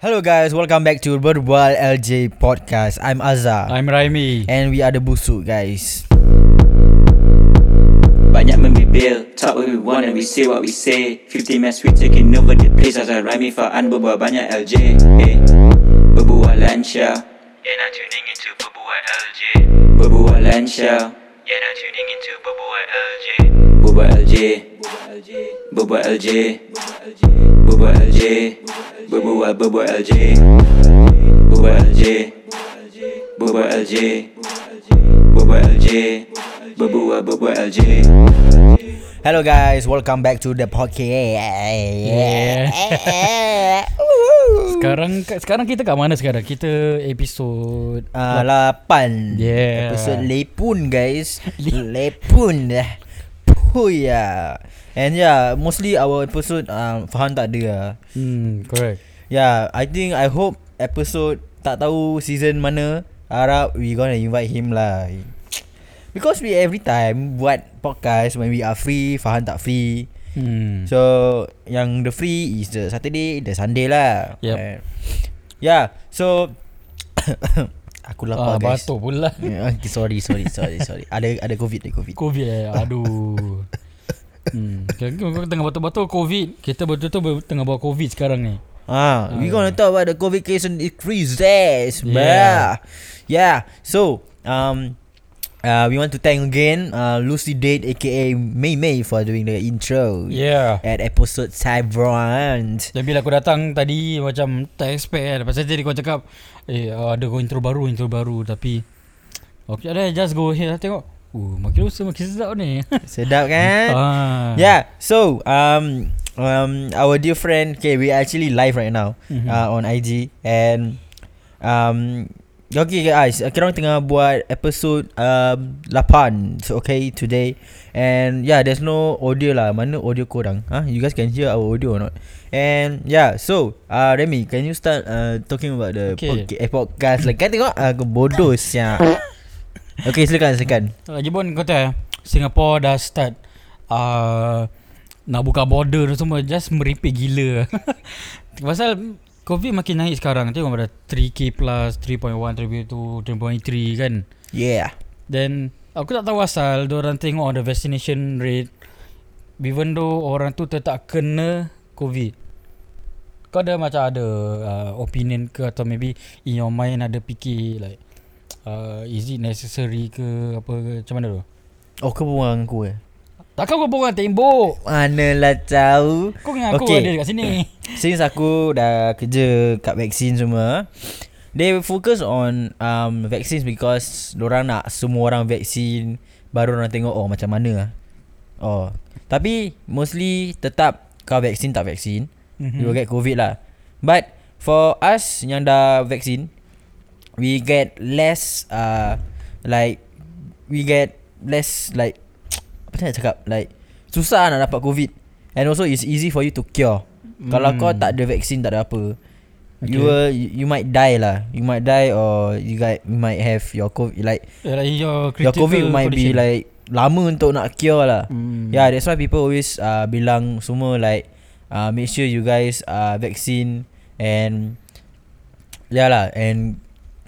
Hello guys, welcome back to Berbual LJ Podcast. I'm Azhar. I'm Raimi. and we are the Busuk guys. Banyak membibil. Talk what we want and we say what we say. 50 mess we taking over the place. As I rhyme Faan berbual banyak LJ eh. Berbual lancar Yeah now tuning into Berbual LJ Berbual lancar Yeah now tuning into Berbual LJ Berbual LJ Berbual LJ Berbual LJ Berbual Berbual LJ Berbual LJ Berbual LJ Berbual LJ Berbual Berbual LJ Hello guys, welcome back to the podcast. Yeah. Sekarang sekarang kita kat mana sekarang? Kita episod Uh, lapan. Yeah. Episode Lepun guys. Lepun dah. Puya And yeah Mostly our episode um, Fahan tak ada lah hmm, correct. Yeah I think I hope Episode Tak tahu season mana Harap we gonna invite him lah Because we every time Buat podcast When we are free Fahan tak free Hmm. So Yang the free Is the Saturday The Sunday lah Yep. Eh, Yeah So Aku lapar ah, guys batuk pula. Yeah, okay, sorry, sorry, sorry, sorry. Ada ada covid, ada covid. Covid eh. Aduh. Hmm. Kau tengah batuk-batuk Covid. Kita betul-betul tengah bawa Covid sekarang ni. Ah, we Ah. gonna talk about the covid case and increases. Yeah. Yeah. Yeah. So, um uh, we want to thank again uh, Lucy Date aka May May for doing the intro Yeah. at episode 7. Dan bila aku datang tadi macam tak expect kan. Pasal tadi kau cakap eh ada kau intro baru, intro baru tapi Okay just go ahead lah tengok. Uh, makin lusa makin sedap ni. Sedap kan? ah. Yeah. So, um um our dear friend, okay, we actually live right now Mhm. uh, on IG and um okay guys, kita orang tengah buat episode um 8. So okay today and yeah, there's no audio lah. Mana audio korang? Huh? You guys can hear our audio or not? And yeah, so uh Remy, can you start uh talking about the Okay. podca- eh, podcast like kan tengok aku bodoh sia. Okay, silakan silakan. Lagi pun kau tahu eh, Singapore dah start uh, nak buka border dan semua just meripik gila. Pasal COVID makin naik sekarang. Tengok pada 3k plus, 3.1, 3.2, 3.3 kan. Yeah. Then aku tak tahu asal orang tengok the vaccination rate even though orang tu tetap kena COVID. Kau ada macam ada uh, opinion ke atau maybe in your mind ada fikir like uh, is it necessary ke apa ke macam mana tu? Oh, kau berbual dengan aku eh? Takkan kau borang tembok. Manalah tahu. Kau ingat aku Okay. ada kat sini. Since aku dah kerja kat vaksin semua They focus on um, vaccines because orang nak semua orang vaksin Baru orang tengok oh macam mana lah Oh Tapi mostly tetap kau vaksin tak vaksin Mhm. You will get covid lah But for us yang dah vaksin We get less uh, Like We get less like Apa nak cakap Like Susah nak dapat covid And also it's easy for you to cure mm. Kalau Hmm. kau tak ada vaksin tak ada apa Okay. You will you, you might die lah You might die or You got you might have your covid Like Yeah, like your, Your covid might be condition. like Lama untuk nak cure lah Hmm. Yeah, that's why people always uh, bilang semua like uh, make sure you guys uh, vaccine and yeah lah and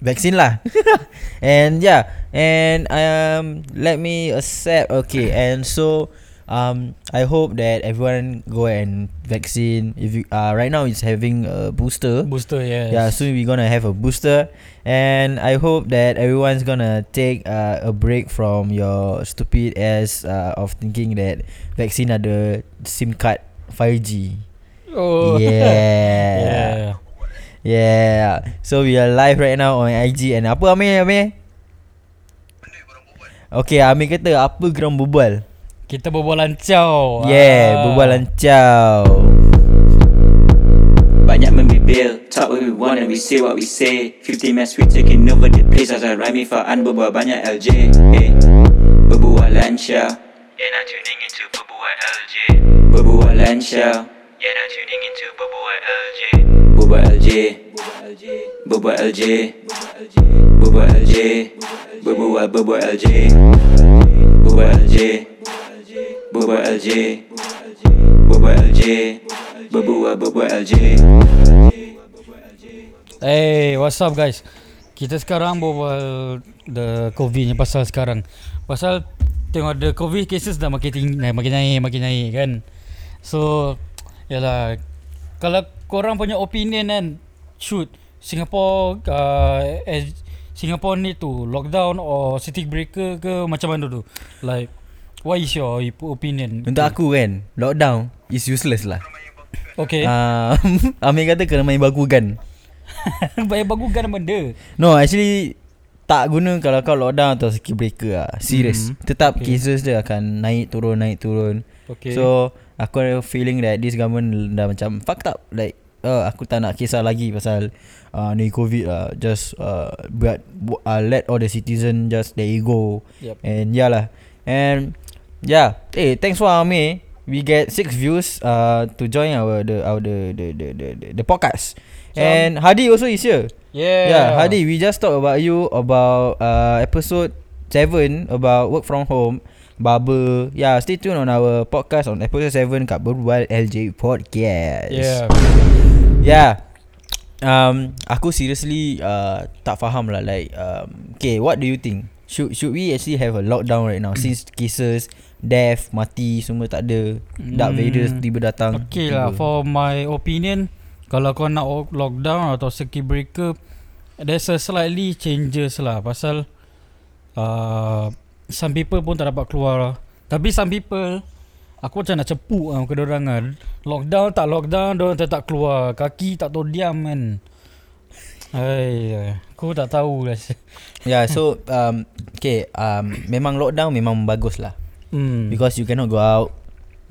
vaccine lah and yeah and um let me accept okay and so um I hope that everyone go and vaccine if you uh right now it's having a booster booster yes. yeah, soon we're gonna have a booster, and I hope that everyone's gonna take uh, a break from your stupid ass uh, of thinking that vaccine ada SIM card 5G. Oh. Yeah. yeah. So we are live right now on IG and apa Amir Amir? Okay, Amir kata apa geram berbual? Kita berbual lancau. Yeah, Ah. berbual lancau. Banyak membibil Talk what we want and we say what we say 50 mess we taking over the place As I rhyme Faan berbual banyak LJ eh. Berbual lancar Yeah now tuning into Berbual LJ Berbual lancar Yeah now tuning into Berbual LJ Berbual LJ Berbual LJ Berbual LJ Berbual Berbual LJ Berbual LJ Berbual LJ Berbual LJ Berbual Berbual LJ Hey, what's up guys? Kita sekarang berbual the COVID ni pasal sekarang. Pasal tengok the COVID cases dah makin tinggi, makin naik, makin naik kan. So, yalah. Kalau korang punya opinion kan, shoot Singapore uh, as Singapore ni tu lockdown or city breaker ke macam mana tu? Like what is your opinion? Untuk aku kan Lockdown Is useless lah Okay. uh, Amir kata kena main bagu gun Bayar bagus kan benda. No actually Tak guna kalau kau lockdown atau circuit breaker lah. Serious. Mhm. Tetap Okay. cases dia akan naik turun naik turun. Okay. So Aku ada feeling that This government dah macam Fucked up. Like uh, Aku tak nak kisah lagi pasal uh, Ni covid lah. Just uh, buat, bu- uh, Let all the citizen Just let it go. Yep. And yeah lah. And Yeah Eh thanks for Amir. We get six views uh, To join our The our the the the, the, the podcast And Hadi also is here Yeah. Yeah, Hadi, we just talk about you about uh, episode 7 about work from home, barber. Yeah, stay tuned on our podcast on episode 7 kat Berbual LJ Podcast. Yeah. Yeah. Um, aku seriously uh, tak faham lah like um, okay, what do you think? Should should we actually have a lockdown right now since cases death, mati semua tak ada. Dark Hmm. Vader tiba datang. Okay tiba. lah For my opinion Kalau kau nak lockdown Atau circuit breaker There's a slightly changes lah. Pasal uh, Some people pun tak dapat keluar. Lah Tapi some people Aku macam nak cepuk lah ke dorang kan. Lockdown tak lockdown Diorang tetap keluar. Kaki tak tahu diam kan. Hai, Aku tak tahu lah. Yeah, so um, okay, um, memang lockdown memang bagus lah. hmm. Because you cannot go out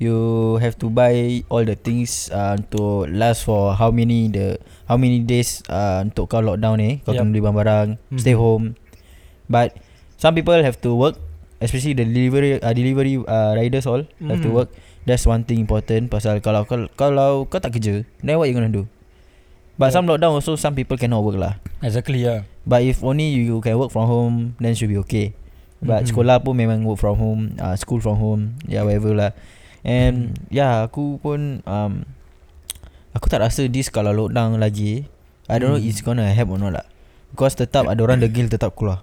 You have to buy all the things uh, To last for how many the How many days uh, Untuk kau lockdown ni Kau Yup. kena beli barang-barang Mhm. Stay home But Some people have to work Especially the delivery uh, Delivery uh, riders all Have to Mhm. work That's one thing important Pasal kalau kau Kalau kau tak kerja Then what you gonna do But Yup. some lockdown also Some people cannot work lah Exactly lah But if only you can work from home Then should be okay But Mhm. sekolah pun memang work from home uh, School from home Yeah whatever lah And Hmm. Yeah aku pun um, Aku tak rasa this kalau lockdown lagi I don't know Hmm. it's gonna help or not lah. Because tetap ada orang degil tetap keluar.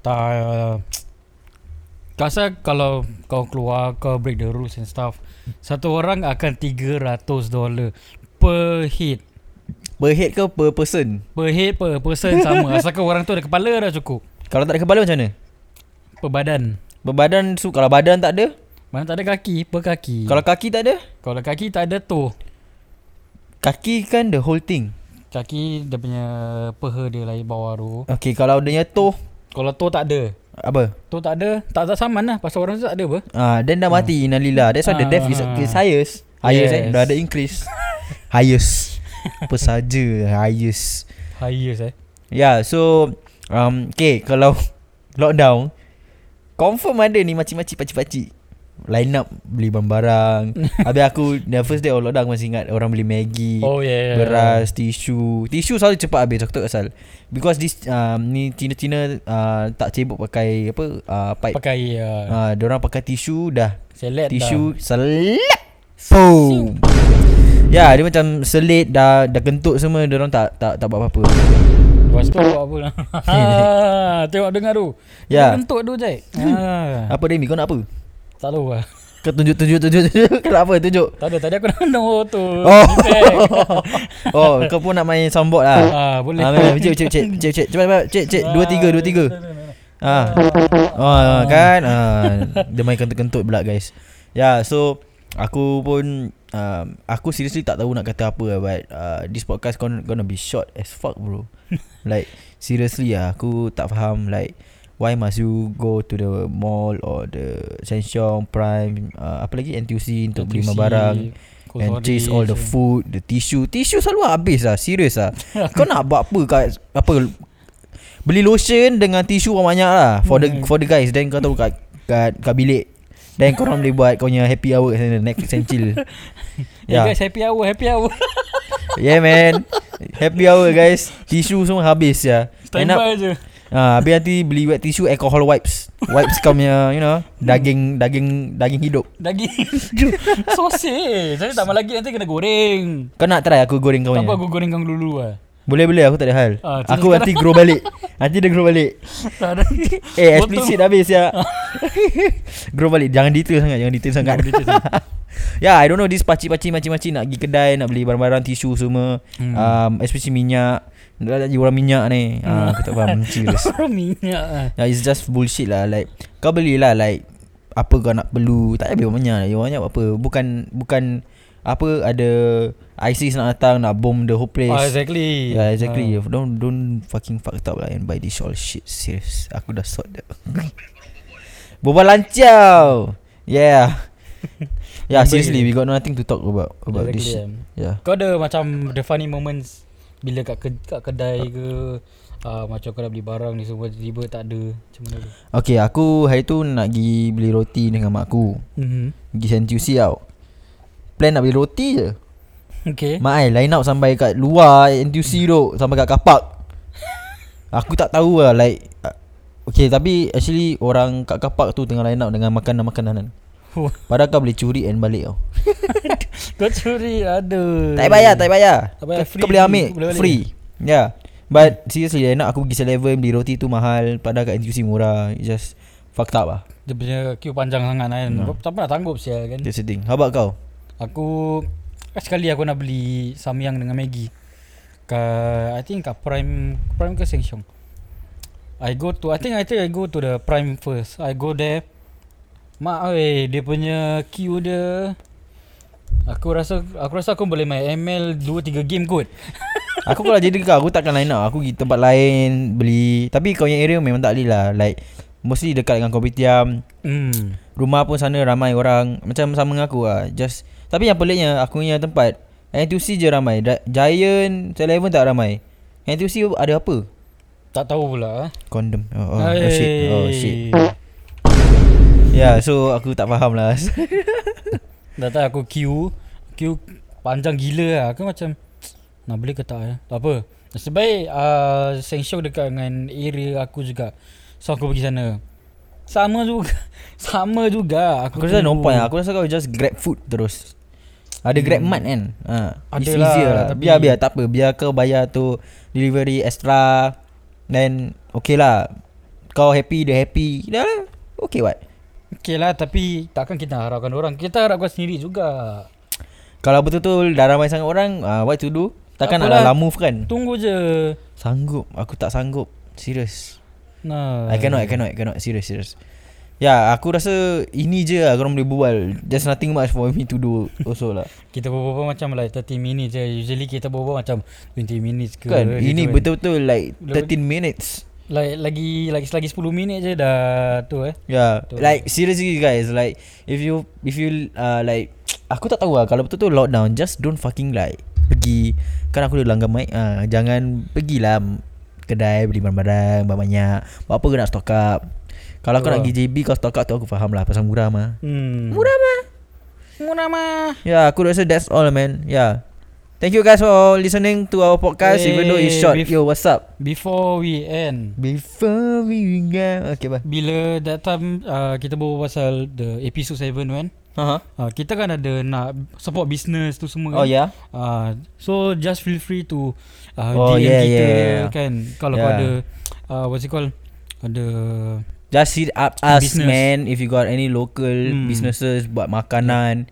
Tak uh, Rasa kalau kau keluar Kau break the rules and stuff Satu orang akan 300 dolar Per head. Per head ke per person? Per head per person sama. Asalkan orang tu ada kepala dah cukup. Kalau tak ada kepala macam mana? Per badan. Berbadan so, Kalau badan tak ada Mana tak ada kaki? Per kaki? Kalau kaki tak ada? Kalau kaki tak ada tu. Kaki kan the whole thing. Kaki dia punya Peha dia lain bawah tu. Okay kalau dia toh Kalau tu tak ada. Apa? Tu tak ada Tak tak saman lah. Pasal orang tu tak ada apa. Ah, then dah mati Innalillah That's why the death is, Ah. is highest. Highest yes. eh? Yes. Dah ada increase. Highest. Apa saja Highest. Highest eh? Yeah so um, Okay Kalau Lockdown Confirm ada ni Makcik-makcik Pakcik-pakcik Line up Beli barang-barang. Habis aku The first day of lockdown Aku masih ingat Orang beli Maggi Oh yeah Beras Tisu. Tisu selalu cepat habis Aku tak asal Because this um, Ni Cina-Cina uh, Tak cebok pakai Apa uh, Pipe. Pakai uh, uh, Diorang pakai tisu Dah. Selet Tisu Selap Boom Ya dia macam selit dah dah kentut semua dia orang tak tak tak buat apa-apa. Lepas tu buat apa lah. Tengok dengar tu. Ya. Kentut tu je ha, Apa Demi? Kau nak apa? Tak tahu lah Kau tunjuk tunjuk tunjuk tunjuk kenapa tunjuk? Tak ada Tadi aku nak nombor tu Oh. Oh kau pun nak main soundboard lah. Ah, boleh. Ah, main, main. cik cik cik cik cik cepat cepat cik cik dua tiga dua tiga. Ah. Oh ah, kan ah, dia main kentut-kentut pula guys. Ya yeah, so aku pun um, aku seriously tak tahu nak kata apa lah but uh, this podcast gonna, gonna be short as fuck bro. like seriously ah aku tak faham like why must you go to the mall or the Sheng Prime uh, apa lagi NTUC untuk beli barang and chase all the food, the tissue. Tissue selalu habis lah, serius lah. Kau nak buat apa kat apa beli lotion dengan tisu banyak lah for the Hmm. for the guys then kau tahu kat kat, kat bilik then korang boleh buat kau punya happy hour kat sana Netflix and chill. Yeah. guys happy hour Happy hour yeah man. Happy hour guys. Tisu semua habis ya. By je Ah, habis nanti beli wet tissue alcohol wipes. Wipes kau punya, you know, daging daging daging hidup. Daging Sosis Saya tak mau lagi Nanti kena goreng Kau nak try aku goreng kau Tak apa punya? aku goreng kau dulu lah Boleh boleh aku tak ada hal. Ah, aku nanti grow balik. Nanti dia grow balik. Eh explicit habis ya. grow balik. Jangan detail sangat, jangan detail sangat. Jangan detail sangat. Ya, yeah, I don't know this pakcik-pakcik macam-macam nak pergi kedai nak beli barang-barang tisu semua. Hmm. Um especially minyak. Dah jadi orang minyak ni. Ah, aku tak faham. Serius. Orang minyak lah Yeah, it's just bullshit lah. Like kau belilah like apa kau nak perlu. Tak payah beli banyak lah banyak apa. Bukan bukan apa ada ISIS nak datang nak bomb the whole place. Ah, exactly. Yeah exactly. Ah. Don't don't fucking fucked up lah And buy this all shit. Serious. Aku dah sort that. Berbual lancau Yeah. Yeah seriously. We got nothing to talk about About Exactly this shit. Yeah. Kau ada macam The funny moments Bila kat, ke, kat kedai ke uh, Macam kau nak beli barang ni semua Tiba-tiba tak ada Macam mana? Tu Okay aku hari tu Nak pergi beli roti Dengan mak aku. Mm-hmm. Pergi NTUC tau Plan nak beli roti je. Okay Mak ai line up sampai kat luar NTUC tu Sampai kat kapak. Aku tak tahu lah like uh, Okay tapi actually Orang kat kapak tu Tengah line up dengan makanan-makanan. Padahal kau boleh curi and balik tau. Kau curi Aduh. Tak payah bayar Tak payah. Bayar Tak payah, Kau- free, Kau boleh ambil boleh. Free. Yeah But seriously enak aku pergi 7-Eleven Beli roti tu mahal Padahal kat NTUC murah. It just Fucked up lah. Dia punya queue panjang sangat kan. No. Tak pernah tanggup sial kan? That's the thing. How about kau? Aku Sekali aku nak beli Samyang dengan Maggi. Kat I think kat Prime Prime ke Sheng Siong. I go to I think I think I go to the Prime first. I go there Mak oi Dia punya queue dia Aku rasa Aku rasa aku boleh main ML 2-3 game kot. Aku kalau jadi kau Aku takkan line up Aku pergi tempat lain Beli. Tapi kau yang area memang tak boleh lah. Like Mostly dekat dengan kopitiam. Hmm. Rumah pun sana ramai orang. Macam sama dengan aku lah. Just Tapi yang peliknya Aku punya tempat NTUC je ramai. Giant 7-Eleven tak ramai. NTUC ada apa? Tak tahu pula. Condom. Oh, oh, oh shit. Oh shit Yeah so aku tak faham lah. Dah tahu aku queue Queue panjang gila lah. Aku macam Nak beli ke tak ya Tak apa. Nasib baik uh, Sheng Siong dekat dengan area aku juga. So aku pergi sana. Sama juga Sama juga Aku rasa no point lah. Aku rasa kau just grab food terus. Ada grab Hmm. mart kan? Ha, It's Ada lah, easier lah. tapi- Biar biar tak apa. Biar kau bayar tu Delivery extra Then Okay lah. Kau happy dia happy. Dah lah. Okay what Okay lah tapi Takkan kita harapkan orang. Kita harapkan sendiri juga. Kalau betul-betul dah ramai sangat orang uh, What to do? Takkan Tak nak lah move kan? Tunggu je. Sanggup. Aku tak sanggup. Serius Nah. I cannot I cannot I cannot. Serious serious. Ya aku rasa Ini je lah Korang boleh berbual There's nothing much for me to do Also lah. Kita berbual macam like 30 minutes je. Usually kita berbual macam 20 minutes ke Kan? Ini kan. betul-betul like Betul- 13 minutes Like lagi lagi lagi 10 minit je dah tu eh. Yeah, Betul. like seriously guys, like if you if you uh, like aku tak tahu lah kalau betul tu lockdown just don't fucking like pergi kan aku dah langgar mic ah uh, jangan pergilah kedai beli barang-barang banyak Buat apa kau nak stock up Kalau kau nak Betul. pergi JB kau stock up tu aku faham lah Pasal murah mah Hmm. Murah mah. Murah mah. Ya yeah, aku rasa that's all man Yeah Thank you guys for listening to our podcast Even though it's short bef- Yo what's up Before we end Before we go Okay bye Bila that time uh, Kita berbual pasal The episode 7 kan uh-huh. uh, Kita kan ada Nak support business tu semua kan Oh yeah uh, So just feel free to uh, Oh, DM yeah, kita yeah, yeah. kan Kalau kau Yeah. ada uh, What's it called Ada Just hit up us Business. man If you got any local Hmm. businesses Buat makanan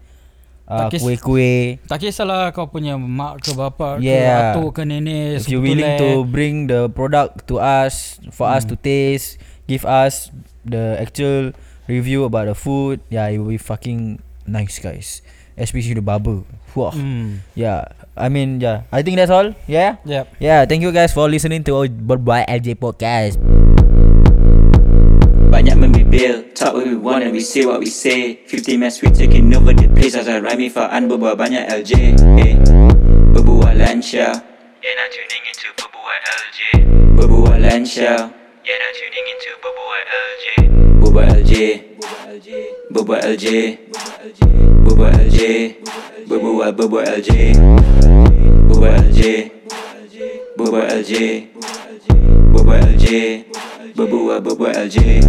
uh, Tak kis- Kuih-kuih. Tak kisahlah kau punya mak ke bapa Yeah. ke atuk ke nenek If you willing to bring the product to us For us Hmm. to taste Give us the actual review about the food Yeah it will be fucking nice guys. Especially the barber. Wah. Hmm. Yeah. I mean yeah. I think that's all. Yeah? Yep. Yeah thank you guys for listening to our Berbual LJ podcast Banyak membibil Talk what we want and we say what we say 50 mess we taking over the place As I rhyme Faan berbual banyak LJ hey. Berbualan Syah Yeah now tuning into Berbual LJ Berbualan Syah Yeah now tuning into Berbual LJ Berbual LJ Berbual LJ Berbual LJ Berbual Berbual LJ Berbual LJ Berbual LJ Berbual LJ Berbual berbual LJ